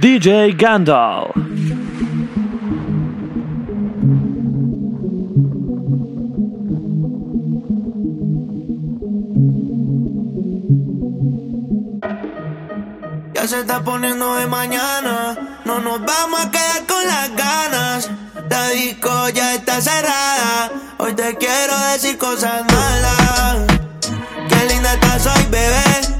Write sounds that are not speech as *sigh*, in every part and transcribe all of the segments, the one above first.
DJ Gandalf. Ya se está poniendo de mañana, no nos vamos a quedar con las ganas. La disco ya está cerrada, hoy te quiero decir cosas malas. Estás hoy, bebé,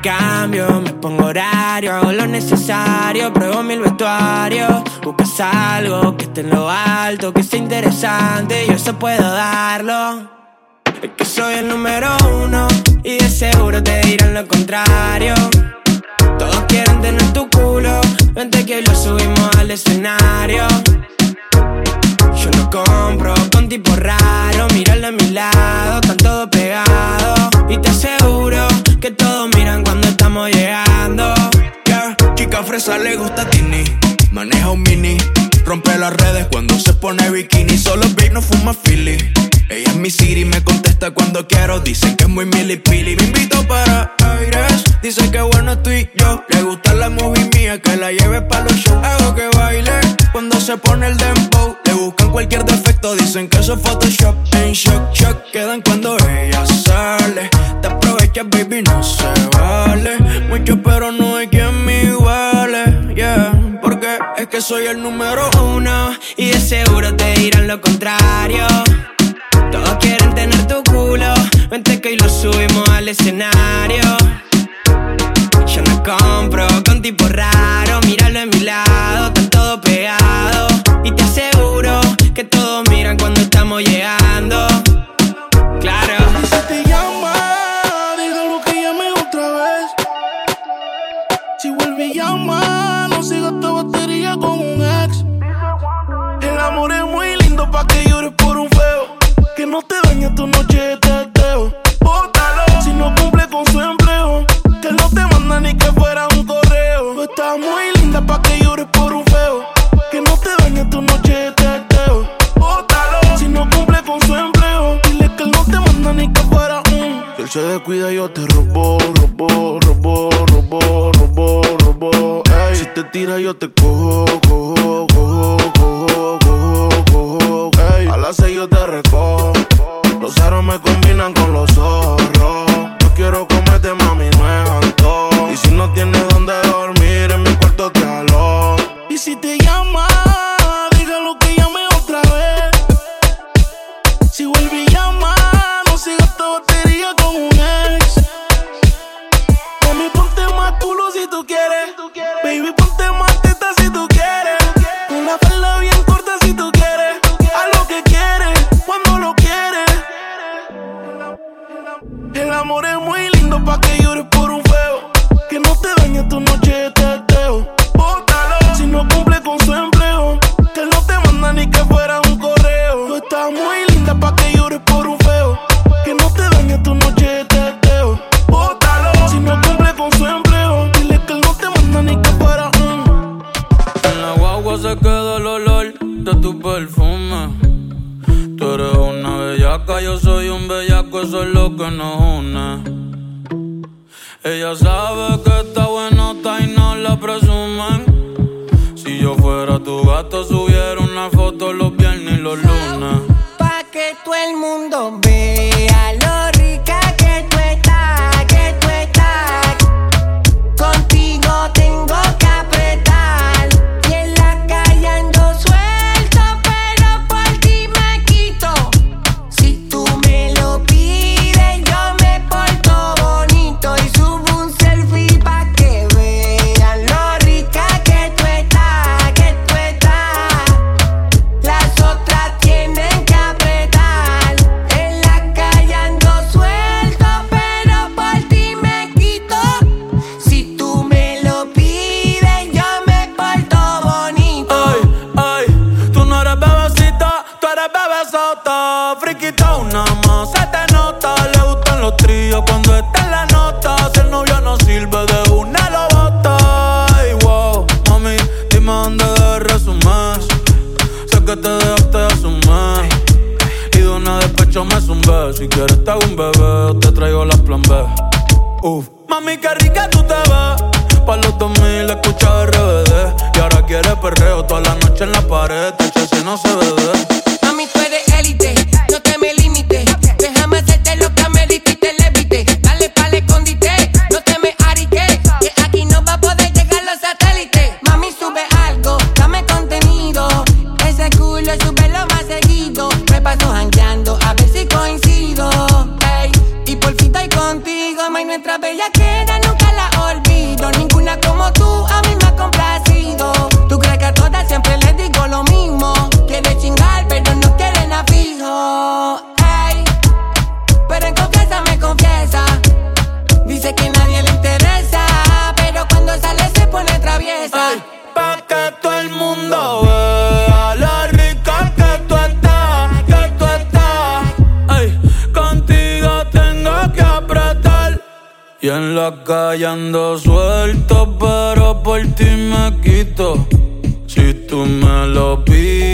cambio, me pongo horario, hago lo necesario, pruebo mil vestuarios. Buscas algo que esté en lo alto, que sea interesante, yo eso puedo darlo. Es que soy el número uno y de seguro te dirán lo contrario. Todos quieren tener tu culo, vente que lo subimos al escenario. Yo no compro con tipo raro, míralo a mi lado, están todos pegados. Y te aseguro que todos miran cuando estamos llegando. Yeah, chica fresa le gusta Tini. Maneja un mini. Rompe las redes cuando se pone bikini. Solo Big no fuma Philly. Ella es mi Siri, me contesta cuando quiero. Dicen que es muy milipili. Me invito para aires. Dice que bueno estoy yo. Le gusta la movie mía, que la lleve para los shows. Hago que baile cuando se pone el dembow. Le buscan cualquier defecto, dicen que eso es Photoshop. En shock, shock quedan cuando ella sale. Te aprovechas, baby, no se vale. Mucho, pero no soy el número uno y de seguro te dirán lo contrario. Todos quieren tener tu culo, vente que hoy lo subimos al escenario. Yo no compro con tipo raro, míralo en mi lado, están todos pegados. cuidas yo te robo, robo, robo, robo, robo, robo. Ey. Si te tiras yo te cojo, cojo, cojo, cojo, cojo, cojo. Ey. A las seis yo te recojo. Los aros me combinan con los zorros. Yo quiero comerte, mami, no es Y si no tienes donde dormir, en mi cuarto te alo. Y si te Callando suelto, pero por ti me quito. Si tú me lo pides.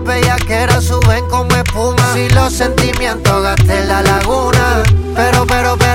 Las suben como espuma. Si los sentimientos gasté en la laguna. Pero, pero, pero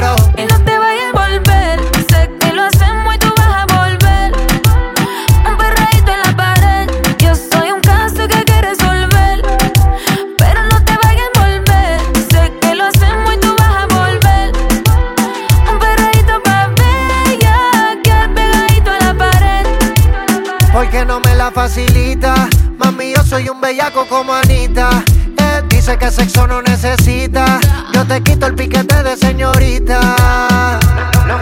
bellaco como Anita. Él dice que sexo no necesita. Yo te quito el piquete de señorita.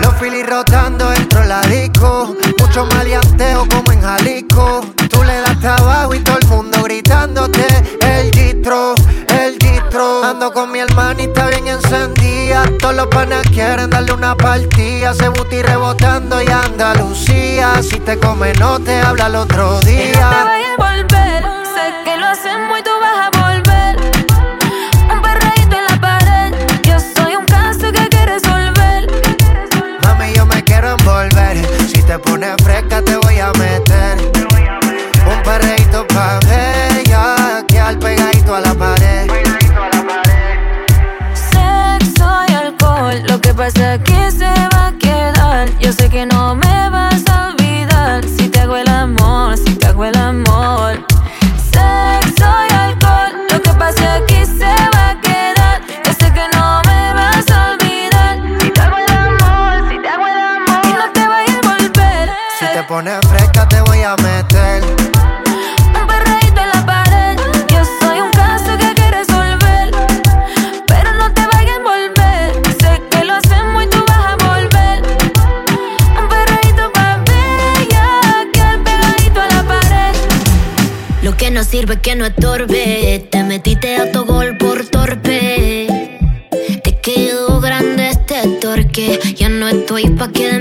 Los filis rotando entro la disco. Mucho maleanteo como en Jalisco. Tú le das trabajo y todo el mundo gritándote. El distro, el distro. Ando con mi hermanita bien encendida. Todos los panas quieren darle una partida. Se buti rebotando y Andalucía. Si te come, no te habla el otro día. me va sirve que no estorbe. Te metiste a tu gol por torpe. Te quedó grande este torque. Ya no estoy pa' que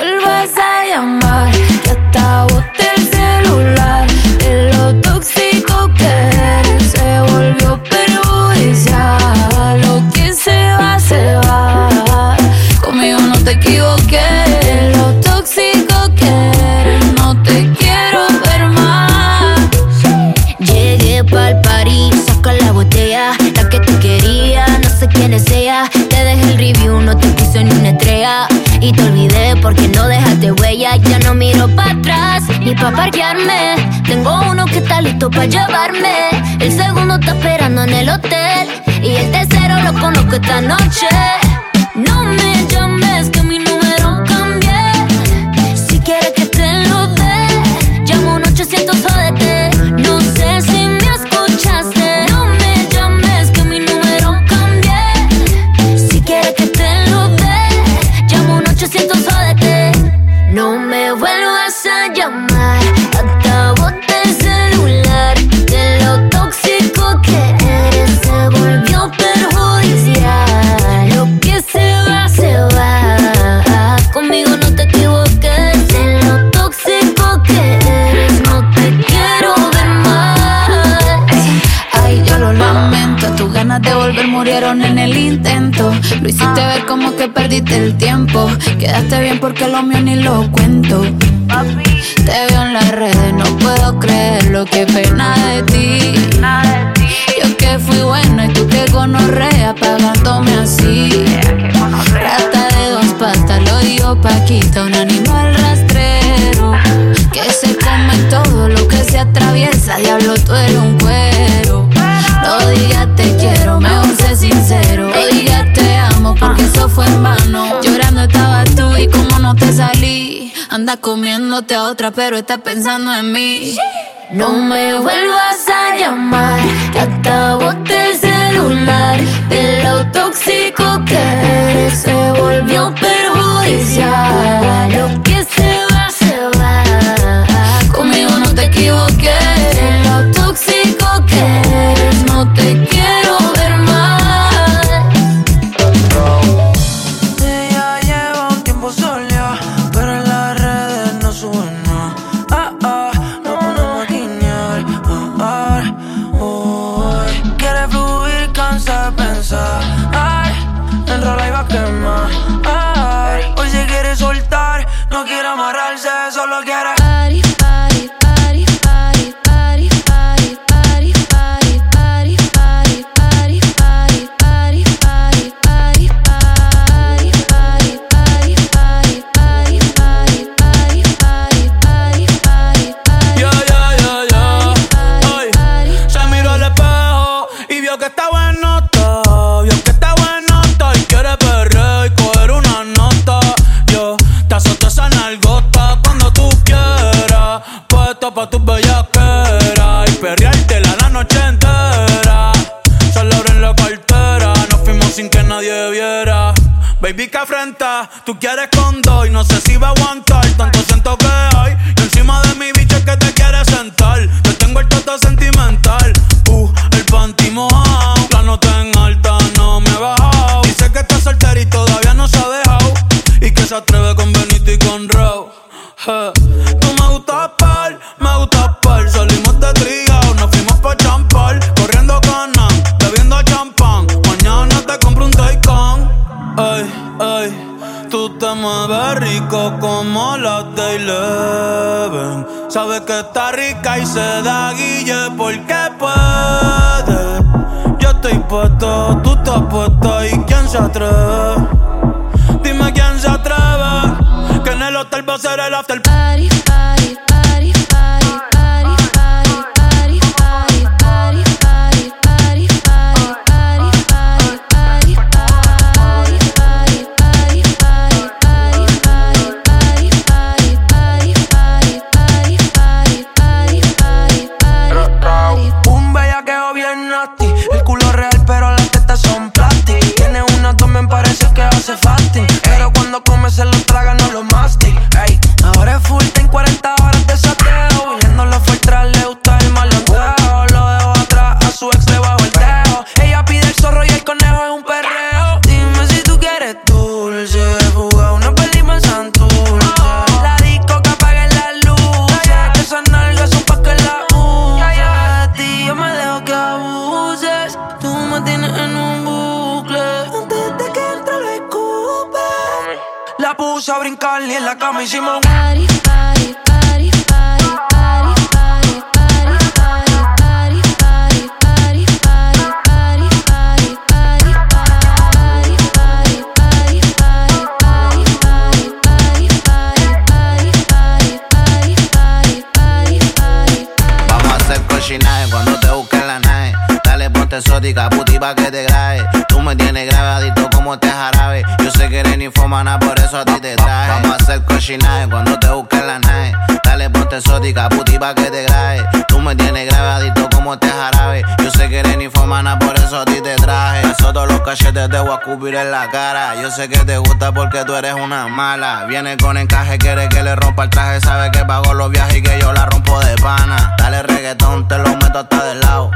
está esperando en el hotel. Y el tercero lo conozco esta noche. Quedaste bien porque lo mío ni lo cuento. Te veo en las redes, no puedo creer lo que pena. Nada de ti. Yo que fui bueno y tú que gonorrea pagándome así. Yeah, de dos patas, lo digo Paquita, un animal anda comiéndote a otra, pero está pensando en mí. No me vuelvas a llamar, que acabo del celular. De lo tóxico que se volvió perjudicial. solo quieres Tú quieres con dos y no sé si va a aguantar. se da guille porque puede. Yo estoy puesto, tú estás puesto y quién se atreve. Dime quién se atreve, que en el hotel va a ser el after party. me sé los en la cara. Yo sé que te gusta porque tú eres una mala. Viene con encaje, quiere que le rompa el traje. Sabe que pago los viajes y que yo la rompo de pana. Dale reggaetón, te lo meto hasta del lado.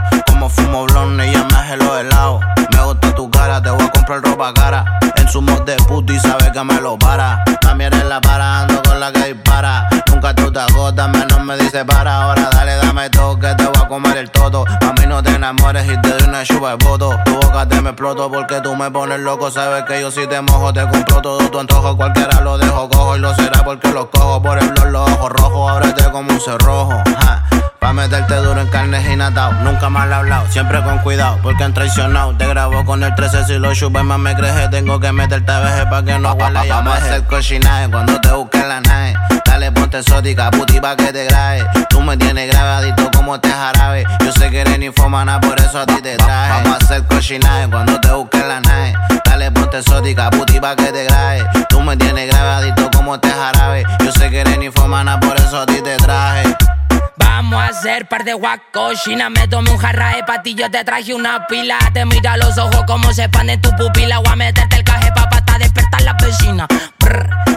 Fumo blonde y ya me hace los helados. Me gusta tu cara, te voy a comprar ropa cara. En su mod de puto y sabe que me lo para. También eres la para, ando con la que dispara. Nunca tú te agotas, menos me dice para. Ahora dale, dame todo que te voy a comer el toto. Mami, no te enamores y te doy una chupa de voto. Tu boca te me exploto porque tú me pones loco. Sabes que yo si te mojo, te compro todo tu antojo. Cualquiera lo dejo cojo y lo será porque lo cojo. Por el los ojos rojos, ábrete como un cerrojo. Pa' meterte duro en carnes y natao. Nunca más le hablado, siempre con cuidado, porque han traicionado. Te grabo con el 13 si lo chupes más me creje. Tengo que meterte a veje pa' que no huele Vamos a hacer cochinaje cuando te busque la nave. Dale, ponte exótica, puti pa' que te grabe. Tú me tienes grabadito como te jarabe. Yo sé que eres infomana, por eso a ti te traje. Vamos a hacer cochinaje cuando te busque la nave. Dale, ponte exótica, puti pa' que te grabe. Tú me tienes grabadito como te jarabe. Yo sé que eres infomana, por eso a ti te traje. Vamos a hacer par de guacochina. Me tomé un jarra de patillo, te traje una pila. Te mira los ojos como se expanden tu pupila. Voy a meterte el caje pa' despertar la vecina.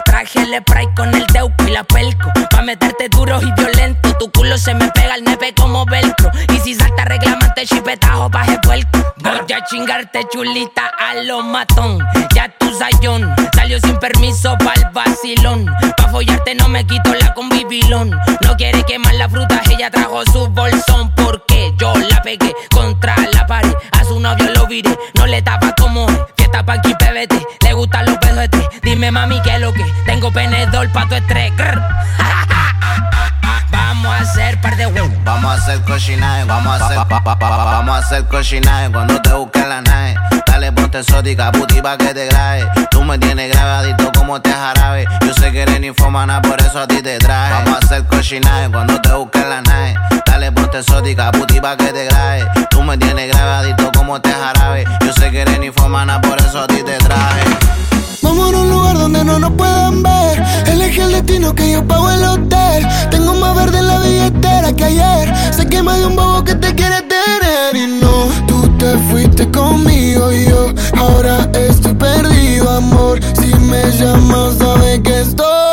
traje el spray con el teuco y la pelco. Pa' meterte duro y violento. Tu culo se me pega al nepe como velcro. Y si salta reclamante, chipetajo pa' puerco. Voy a chingarte chulita a lo matón. Ya tu sayón salió sin permiso pa'l vacilón. Pa' follarte no me quito la convivilón. No quiere quemar la fruta ella trajo su bolsón porque yo la pegué contra la pared. Su novio lo viré, no le tapa como fiesta pa' aquí PBT. Le gustan los pedos de Dime mami que es lo que tengo penedor pa' tu estrés. *laughs* Vamos a hacer par de Vamos a hacer cochinaje, vamos a hacer Vamos a hacer cochinaje cuando te busque la nave. Dale ponte exótica, puti pa' que te grabe. Tú me tienes grabadito como te jarabe. Yo sé que eres infomana, por eso a ti te traje. Vamos a hacer cochinaje cuando te busque la nave. Dale ponte exótica, puti pa' que te grabe. Tú me tienes grabadito como te jarabe. Yo sé que eres infomana, por eso a ti te traje. Vamos a un lugar donde no nos puedan ver. Elige el destino que yo pago el hotel. Tengo más verde en la billetera que ayer. Sé que más de un bobo que te quiere tener. Y no, tú te fuiste conmigo y yo ahora estoy perdido, amor. Si me llamas, sabes que estoy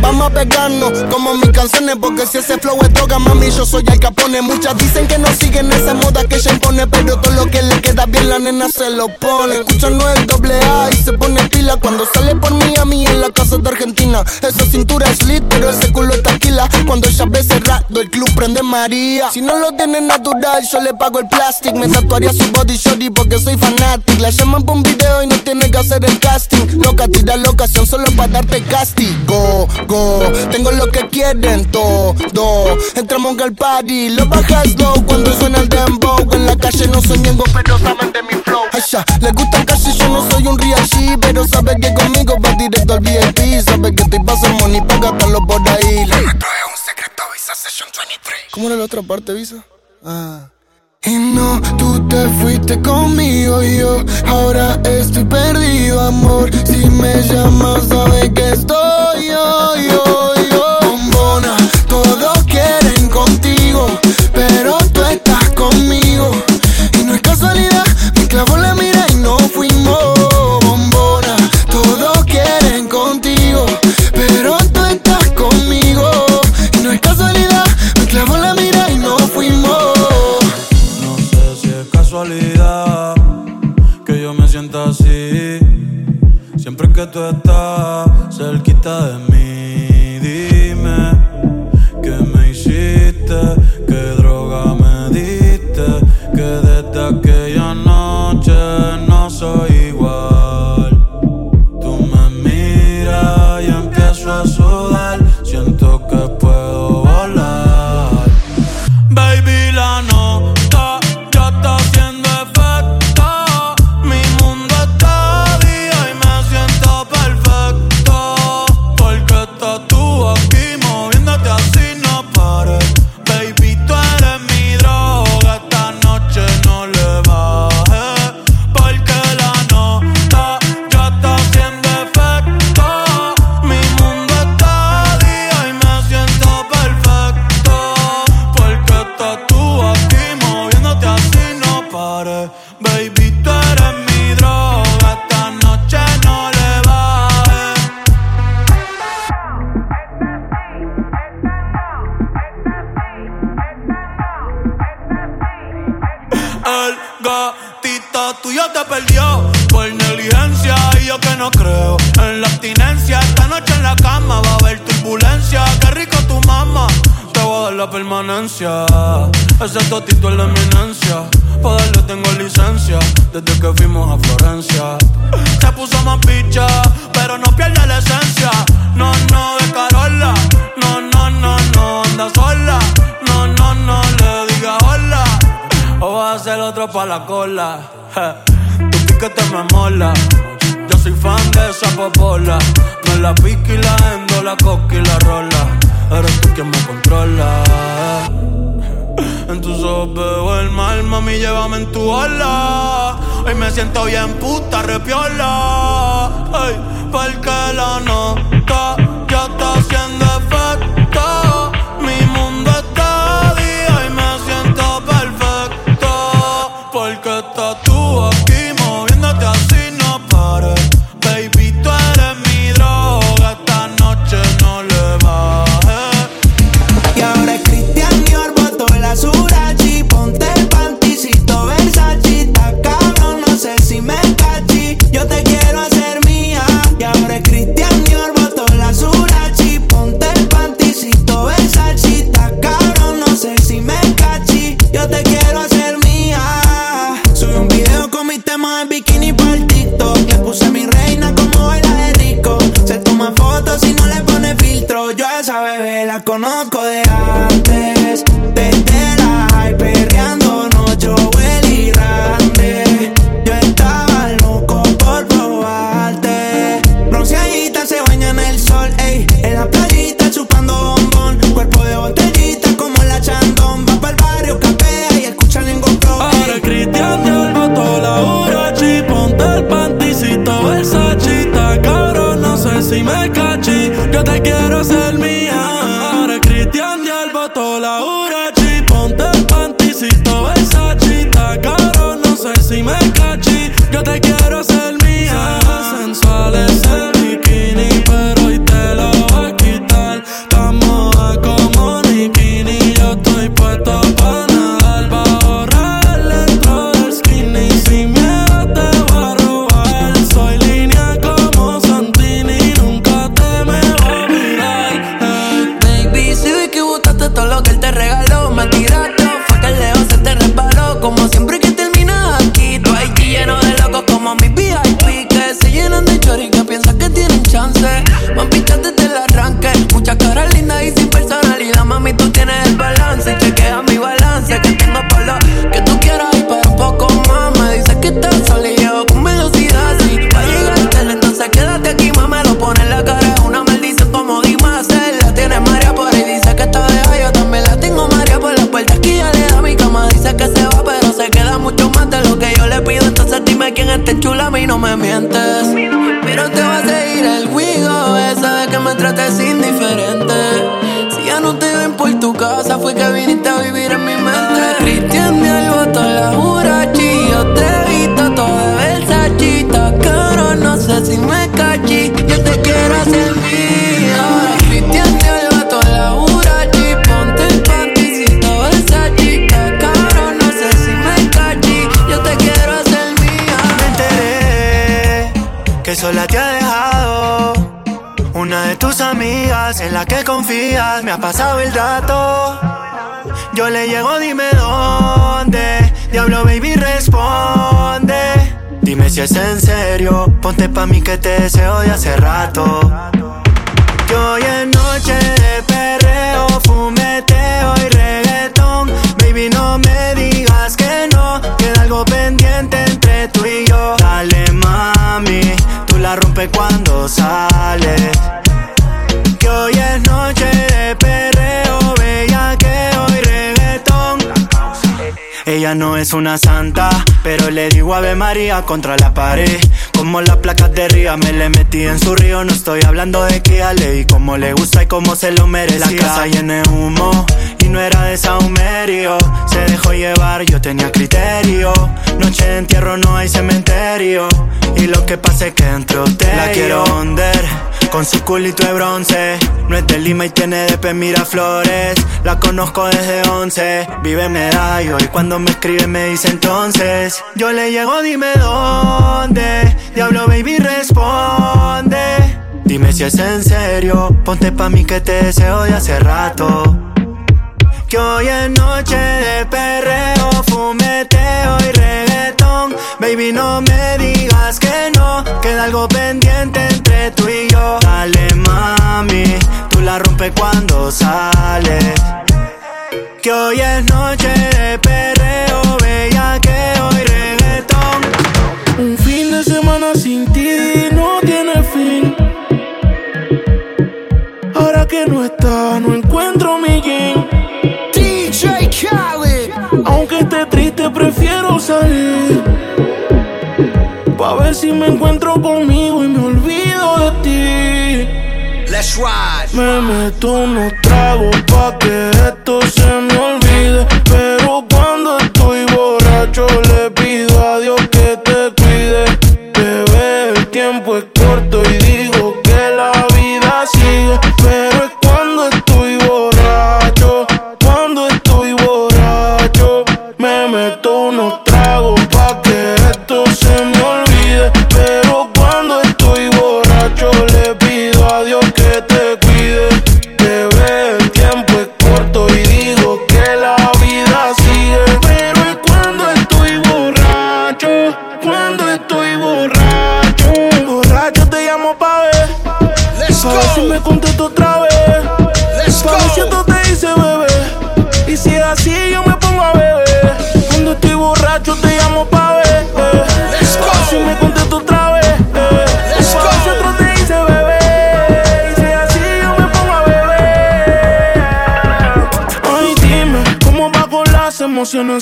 Vamos a pegarnos como mis canciones, porque si ese flow es droga, mami, yo soy el capone. Muchas dicen que no siguen esa moda que ella impone, pero todo lo que le queda bien la nena se lo pone. Escuchan no el doble A y se pone pila cuando sale por mí a mí en la casa de Argentina. Esa cintura es lit, pero ese culo es taquila. Cuando ella ve cerrado, el club prende María. Si no lo tiene natural, yo le pago el plastic. Me tatuaría su body shorty porque soy fanatic. La llaman por un video y no tiene que hacer el casting. Loca, tira la ocasión solo para darte castigo. Go, tengo lo que quieren todo. Entramos al party, lo bajas low cuando suena el dembow. En la calle no soy ñengo, pero saben de mi flow. Ay, ya, le gusta calle, yo no soy un real G, pero sabe que conmigo va directo al VIP. Sabe que estoy pasando money para gastarlo por ahí. Le trae un secreto Visa Session 23. ¿Cómo era la otra parte, Visa? Ah. Y no, tú te fuiste conmigo y yo ahora estoy perdido, amor. Si me llamas, sabes que estoy yo, yo, yo. Bombona, todos quieren contigo, pero tú estás que yo me sienta así. Siempre que tú estás cerquita de mí, En tus ojos veo el mal, mami, llévame en tu ola. Hoy me siento bien puta, repiola. Ay, porque la nota Yo te quiero Dime si es en serio. Ponte pa' mí que te deseo de hace rato. Que hoy es noche de perreo, fumeteo y reggaetón. Baby, no me digas que no. Queda algo pendiente entre tú y yo. Dale, mami, tú la rompes cuando sales. Es una santa, pero le digo Ave María contra la pared. Como las placas de Ría, me le metí en su río. No estoy hablando de que a ley, como le gusta y como se lo merece. La casa llena de humo y no era de saumerio. Se dejó llevar, yo tenía criterio. Noche de entierro, no hay cementerio. Y lo que pasa es que entre ustedes la quiero under. Con su culito de bronce, no es de Lima y tiene de Miraflores. La conozco desde once, vive en medallo y cuando me escribe me dice entonces. Yo le llego, dime dónde. Diablo, baby, responde. Dime si es en serio, ponte pa' mí que te deseo de hace rato. Que hoy es noche de perreo, fumeteo y reggaetón. Baby, no me digas que no, queda algo pendiente entre tú y yo. Dale, mami, tú la rompes cuando sales. Que hoy es noche de perreo, bella que hoy reggaetón. Un fin de semana sin ti no tiene fin. Ahora que no está, no prefiero salir. Pa' ver si me encuentro conmigo y me olvido de ti. Let's ride. Me meto unos tragos pa' que esto se me olvide. Pero cuando estoy borracho le pido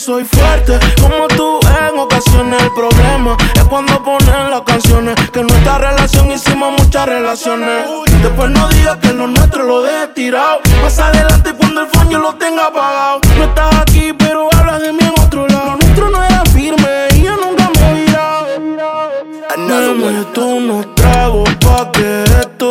soy fuerte. Como tú en ocasiones El problema es cuando ponen las canciones. Que en nuestra relación hicimos muchas relaciones. Después no digas que lo nuestro lo dejes tirado. Más adelante cuando el fan yo lo tenga apagado. No estás aquí pero hablas de mí en otro lado. Nuestro no era firme y yo nunca me he virado Dame tú unos tragos pa' que esto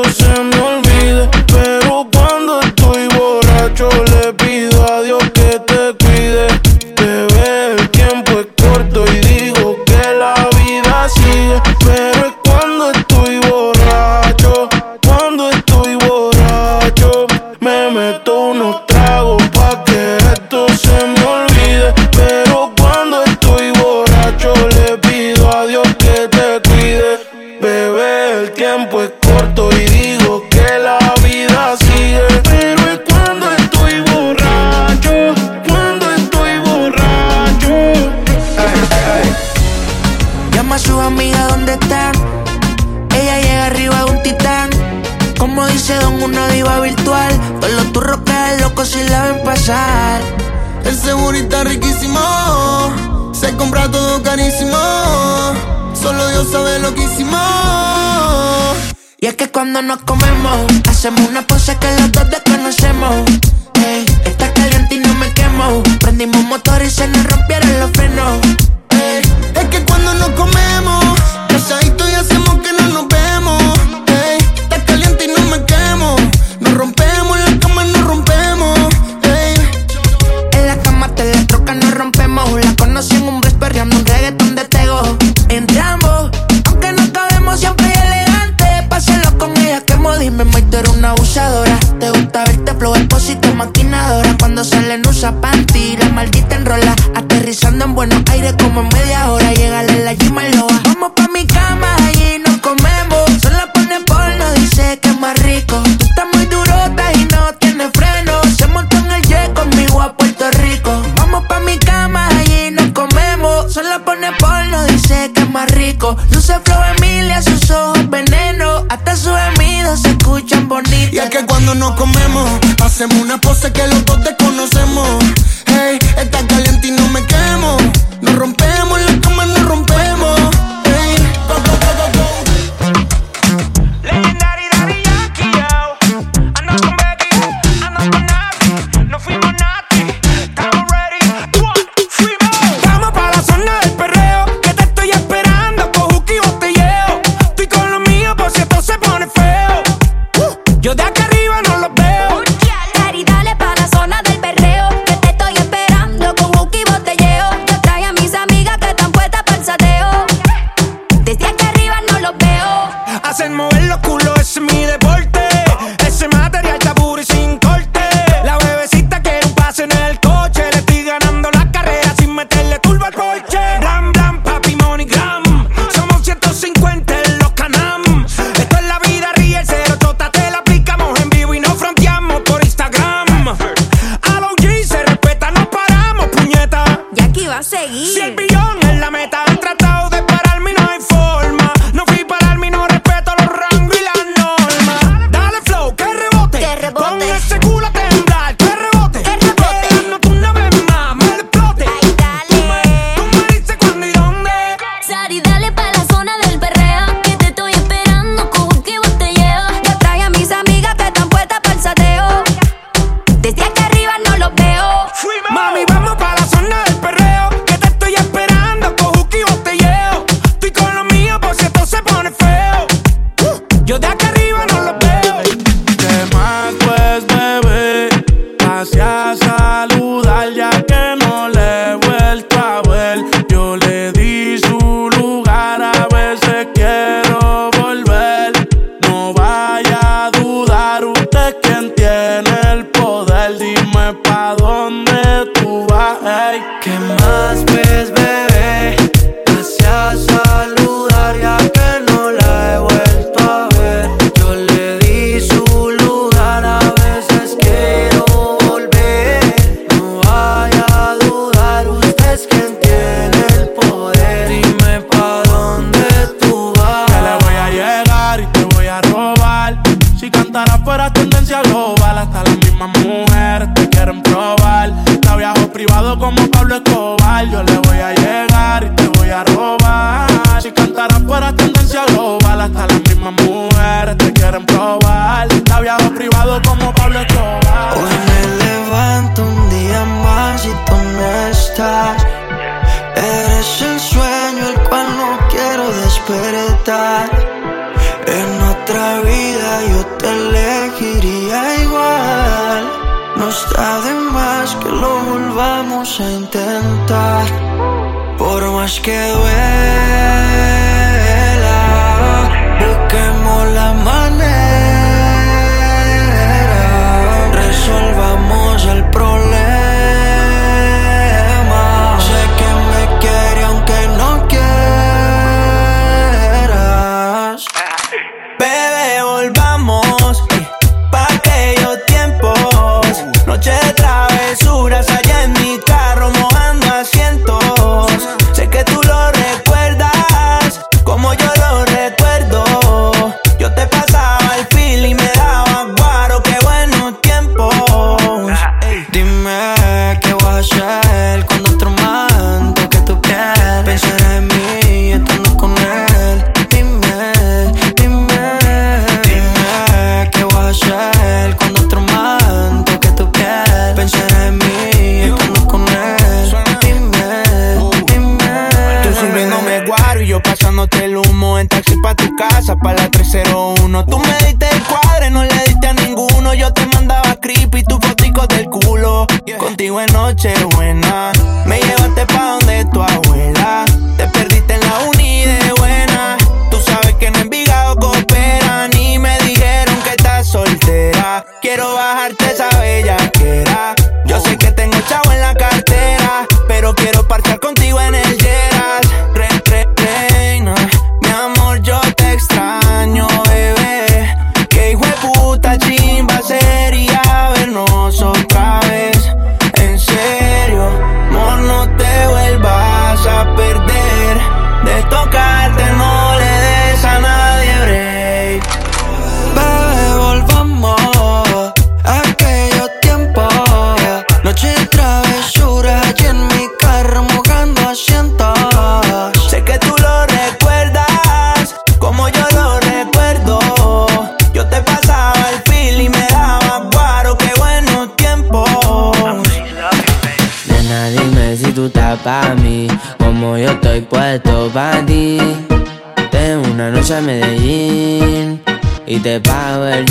El seguro riquísimo, se compra todo carísimo. Solo Dios sabe lo que hicimos. Y es que cuando nos comemos, hacemos una pose que los dos desconocemos. Ey, está caliente y no me quemo. Prendimos motor y se nos rompieron los frenos. Es que cuando nos comemos En Medellín y te pago el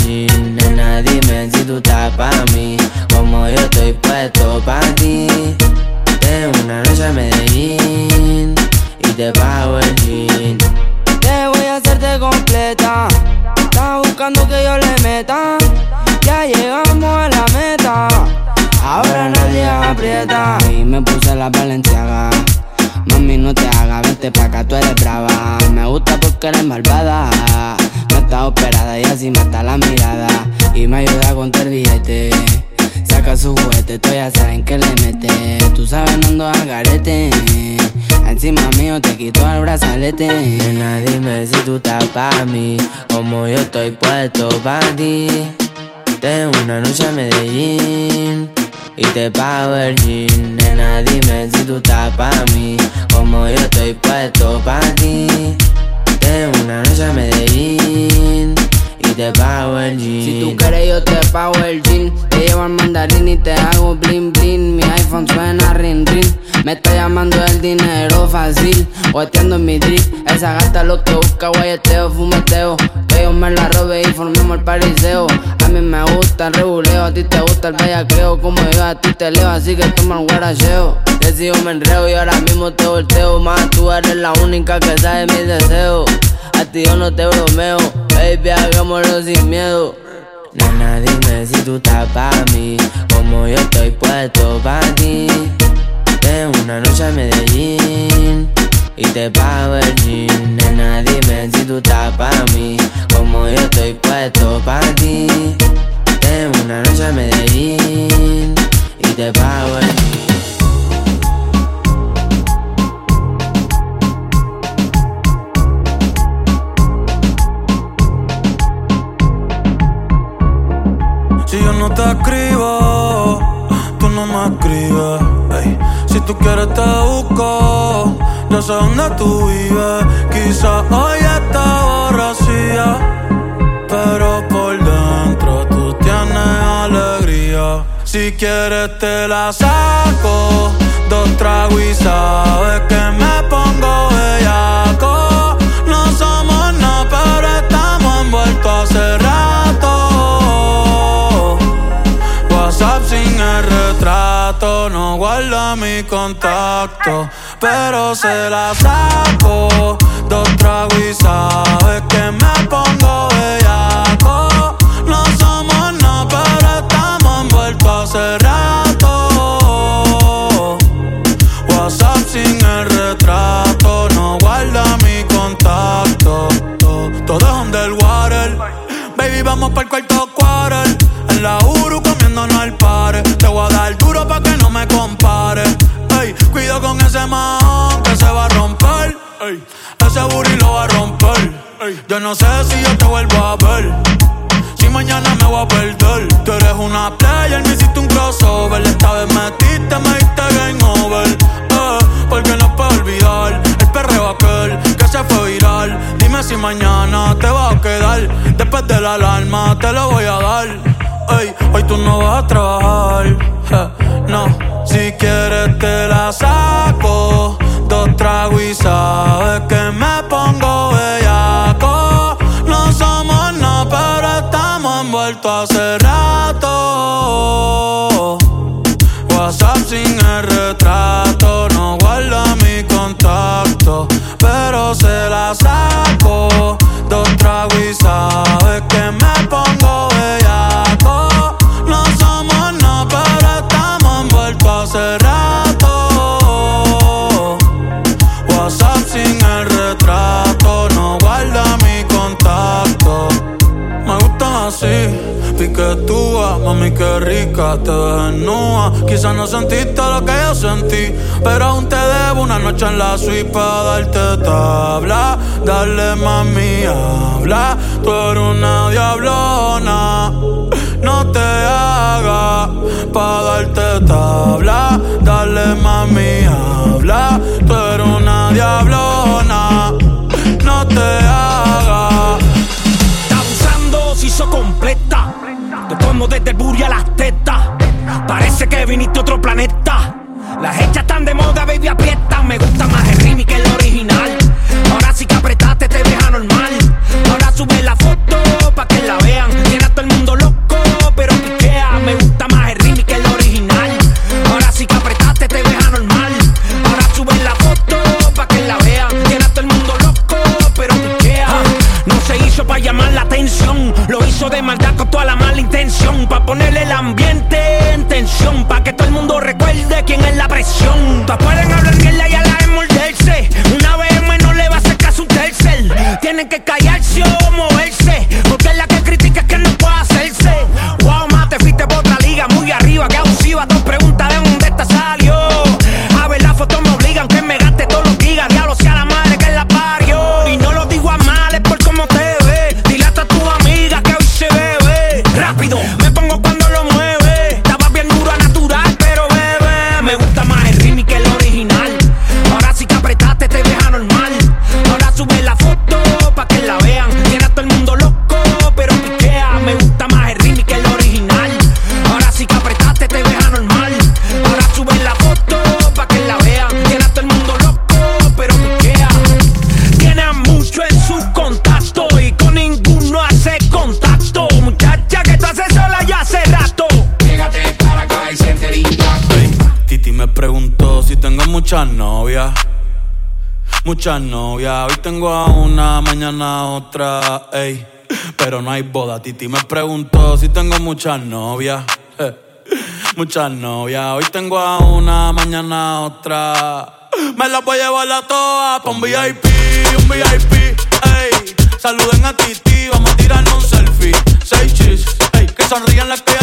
estoy puesto pa' ti. Tengo una noche en Medellín y te pago el jean. Nena, dime si tú estás pa' mí, como yo estoy puesto pa' ti. Tengo una noche en Medellín y te pago el jean. Si tú quieres yo te pago el jean Te llevo al mandarín y te hago bling bling Mi iPhone suena ring ring Me está llamando el dinero fácil Guateando en mi drip Esa gata lo que busca guayeteo, fumeteo Yo me la robe y formemos el pariseo. A mí me gusta el reguleo A ti te gusta el bellaqueo Como yo a ti te leo Así que toma el guaracheo. Que si yo me enreo y ahora mismo te volteo. Más tú eres la única que sabe mis deseos A ti yo no te bromeo Baby, hagámoslo sin miedo. Nena, dime si tú estás pa' mí, como yo estoy puesto pa' ti. Tengo una noche en Medellín y te pago el jean. Nena, dime si tú estás pa' mí, como yo estoy puesto pa' ti. Tengo una noche en Medellín y te pago el. Si yo no te escribo, tú no me escribes. Si tú quieres te busco, yo sé dónde tú vives. Quizás hoy está borracía, pero por dentro tú tienes alegría. Si quieres te la saco, dos tragos y sabes que me pongo bellaco. No somos nada, pero estamos envueltos El retrato, no guarda mi contacto, pero se la saco. Dos tragos y sabes que me pongo bellaco. No somos nada, pero estamos envueltos hace rato. WhatsApp sin el retrato, no guarda mi contacto. Todo es underwater. Baby, vamos para el cuarto yo no sé si yo te vuelvo a ver. Si mañana me voy a perder. Tú eres una player, me hiciste un crossover. Esta vez metiste, me diste game over. Eh, porque no puedo olvidar el perreo aquel que se fue viral. Dime si mañana te va a quedar. Después de la alarma te lo voy a dar. Ey, hoy tú no vas a trabajar. eh, no, si quieres te la saco. Dos tragos y sabes que me pongo hace rato. WhatsApp sin el retrato, no guarda mi contacto, pero se la saco. Dos tragos y sabes que me te desnuda. Quizás no sentiste lo que yo sentí, pero aún te debo una noche en la suite para darte tabla. Dale mami, habla, tú eres una diablona. No te hagas pa' darte tabla. Dale mami, habla, tú eres una diablona. Desde el burro a las tetas. Parece que viniste a otro planeta. Las hechas están de moda, baby, aprieta. Me gusta más el remix que el Muchas novias. Hoy tengo a una, mañana a otra. Ey. Pero no hay boda. Titi me preguntó si tengo muchas novias. Eh. *laughs* Muchas novias. Hoy tengo a una, mañana a otra. Me las voy a llevar a todas pa' un VIP, un VIP. Ey. Saluden a Titi, vamos a tirarnos un selfie. Seis chis, ey. Que sonrían las que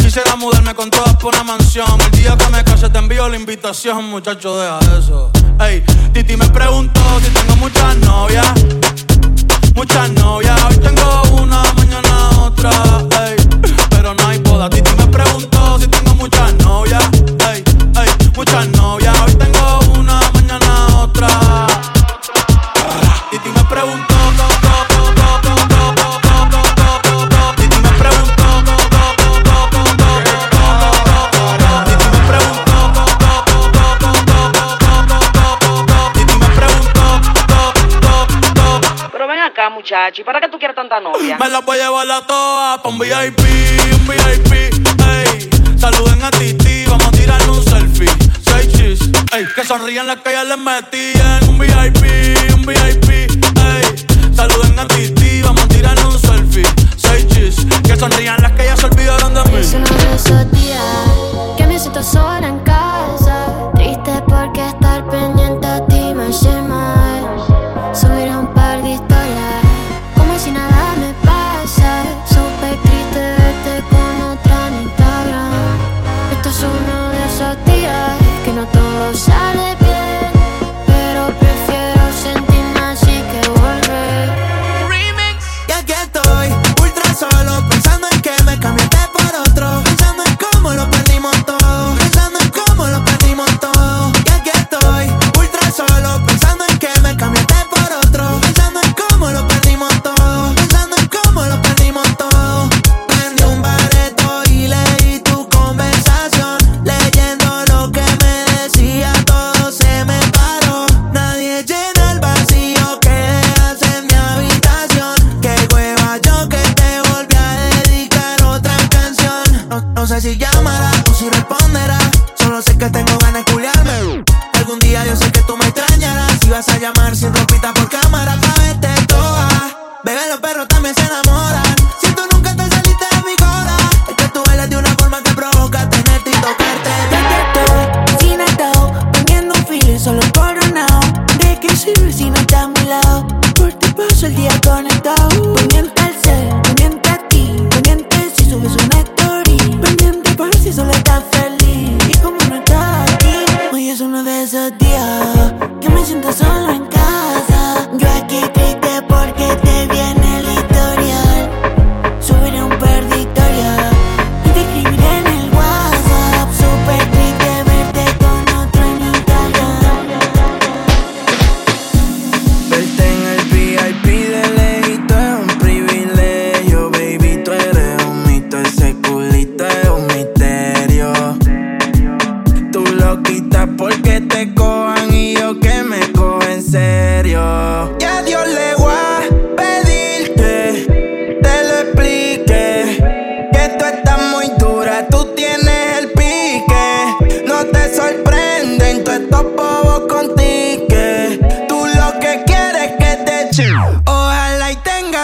Quisiera mudarme con todas por una mansión. El día que me case te envío la invitación, muchacho, deja eso. Ey, Titi me preguntó si tengo muchas novias. Muchas novias, hoy tengo una, mañana otra. Ey, pero no hay boda. Titi me preguntó si tengo muchas novias. Ey, ey, muchas novias, hoy tengo muchacho, ¿y para qué tú quieres tanta novia? Me las voy a llevar a todas pa' un VIP, un VIP, ey. Saluden a Titi, vamos a tirarle un selfie. Seis chis, ey. Que sonrían las que ya les metí en un VIP, un VIP, ey. Saluden a Titi, vamos a tirarle un selfie. Seis chis, que sonrían las que ya se olvidaron de mí. Es uno de esos días que me siento sola en casa.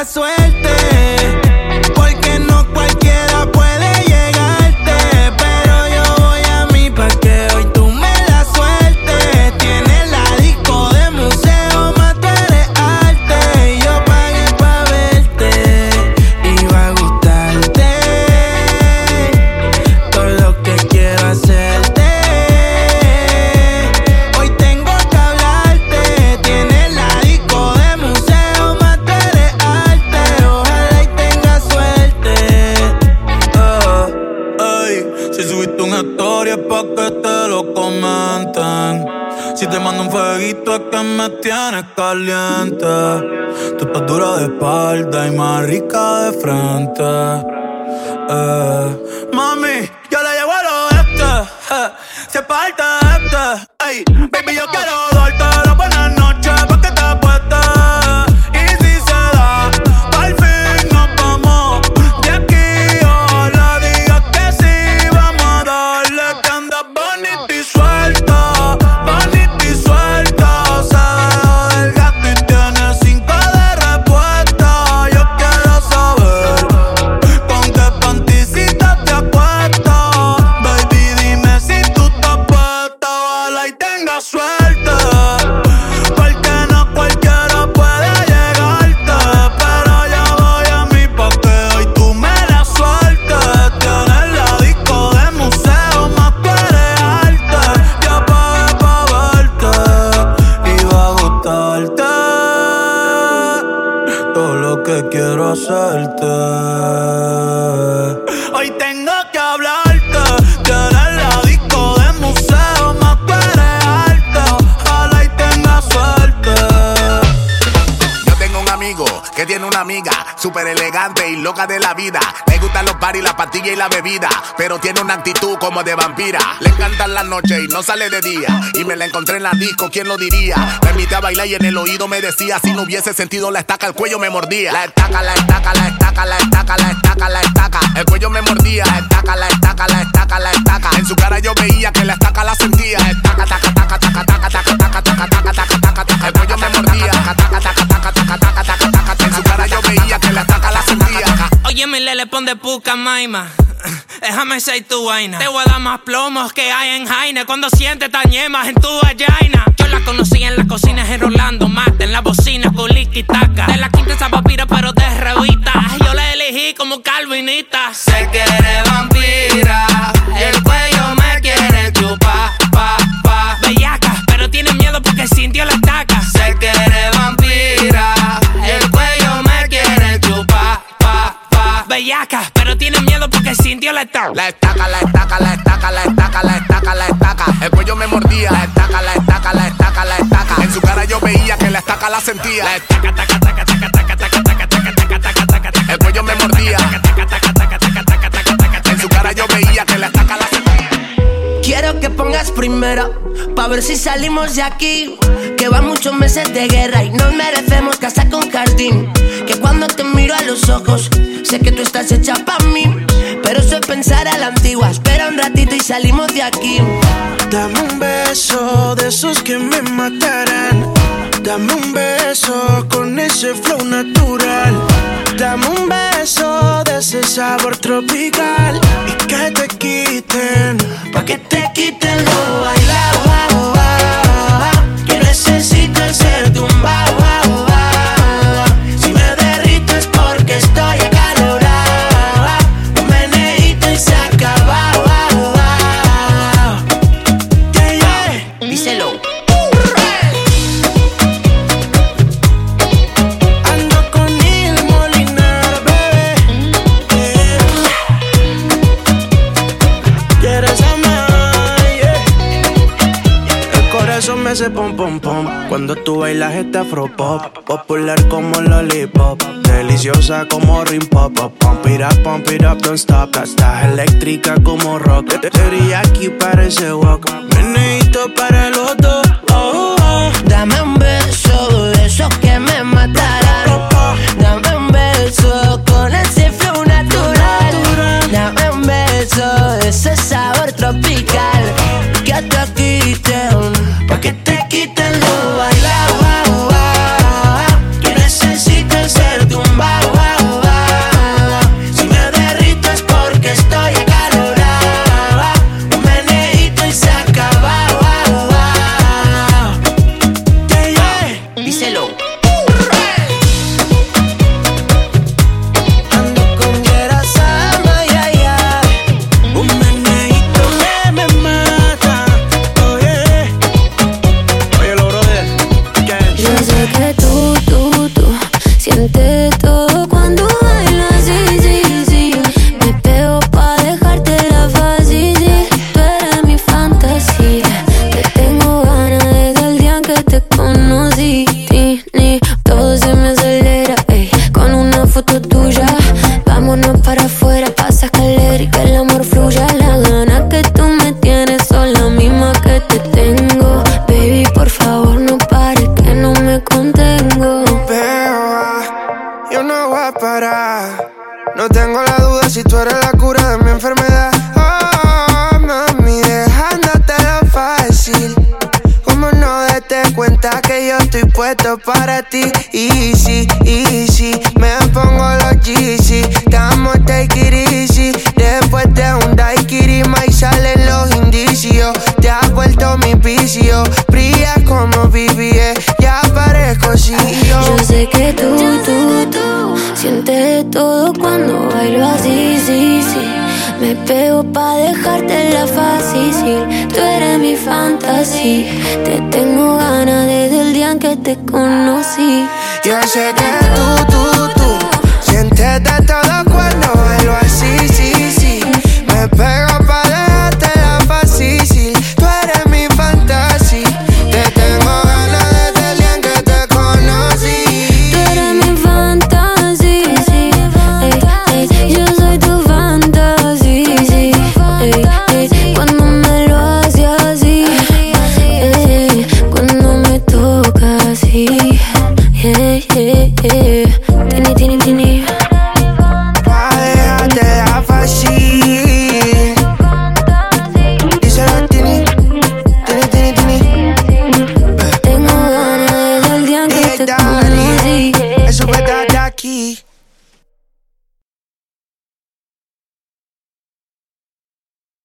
swear tiene una amiga, súper elegante y loca de la vida. Le gustan los bares, la pastilla y la bebida, pero tiene una actitud como de vampira. Le encantan las noches y no sale de día. Y me la encontré en la disco, ¿quién lo diría? Me invité a bailar y en el oído me decía, si no hubiese sentido la estaca, el cuello me mordía. La estaca, la estaca, la estaca, la estaca, la estaca, la estaca. El cuello me mordía, la estaca, la estaca, la estaca, la estaca. En su cara yo veía que la estaca la sentía. Estaca, taca, taca, taca, taca, taca, taca, taca, taca, taca, taca, taca. Emile le pone puca maima. *laughs* Déjame ser tu vaina. Te voy a dar más plomos que hay en Jaina. Cuando sientes tan yemas en tu vallaina. Yo la conocí en las cocinas en Rolando. Mata en la bocina con taca. De la quinta esa papira, pero de revista. Yo la elegí como calvinita. Sé que eres vampira. El cuello bellaca, pero tiene miedo porque sintió la estaca. La estaca, la estaca, la estaca, la estaca, la estaca, la estaca. El cuello me mordía. La estaca, la estaca, la estaca, la estaca. En su cara yo veía que la estaca la sentía. La estaca, taca, taca, taca, taca, taca, taca, taca, taca, taca, taca, taca. El cuello me mordía. En su cara yo veía que la estaca la sentía. Quiero que pongas primera, pa' ver si salimos de aquí. Lleva muchos meses de guerra y nos merecemos casa con jardín. Que cuando te miro a los ojos, sé que tú estás hecha para mí. Pero eso es pensar a la antigua. Espera un ratito y salimos de aquí. Dame un beso de esos que me matarán. Dame un beso con ese flow natural. Dame un beso de ese sabor tropical. Y que te quiten, pa' que te quiten lo Cuando tú bailas este afro pop Popular como lollipop Deliciosa como rim pop. Pump it up, pump it up, don't stop Estás eléctrica como rock Teriyaki parece wok Meneíto para los dos oh, oh. Dame un beso de esos que me matarán. Dame un beso con ese flow natural. Dame un beso de ese sabor Te tengo ganas desde el día en que te conocí. Sé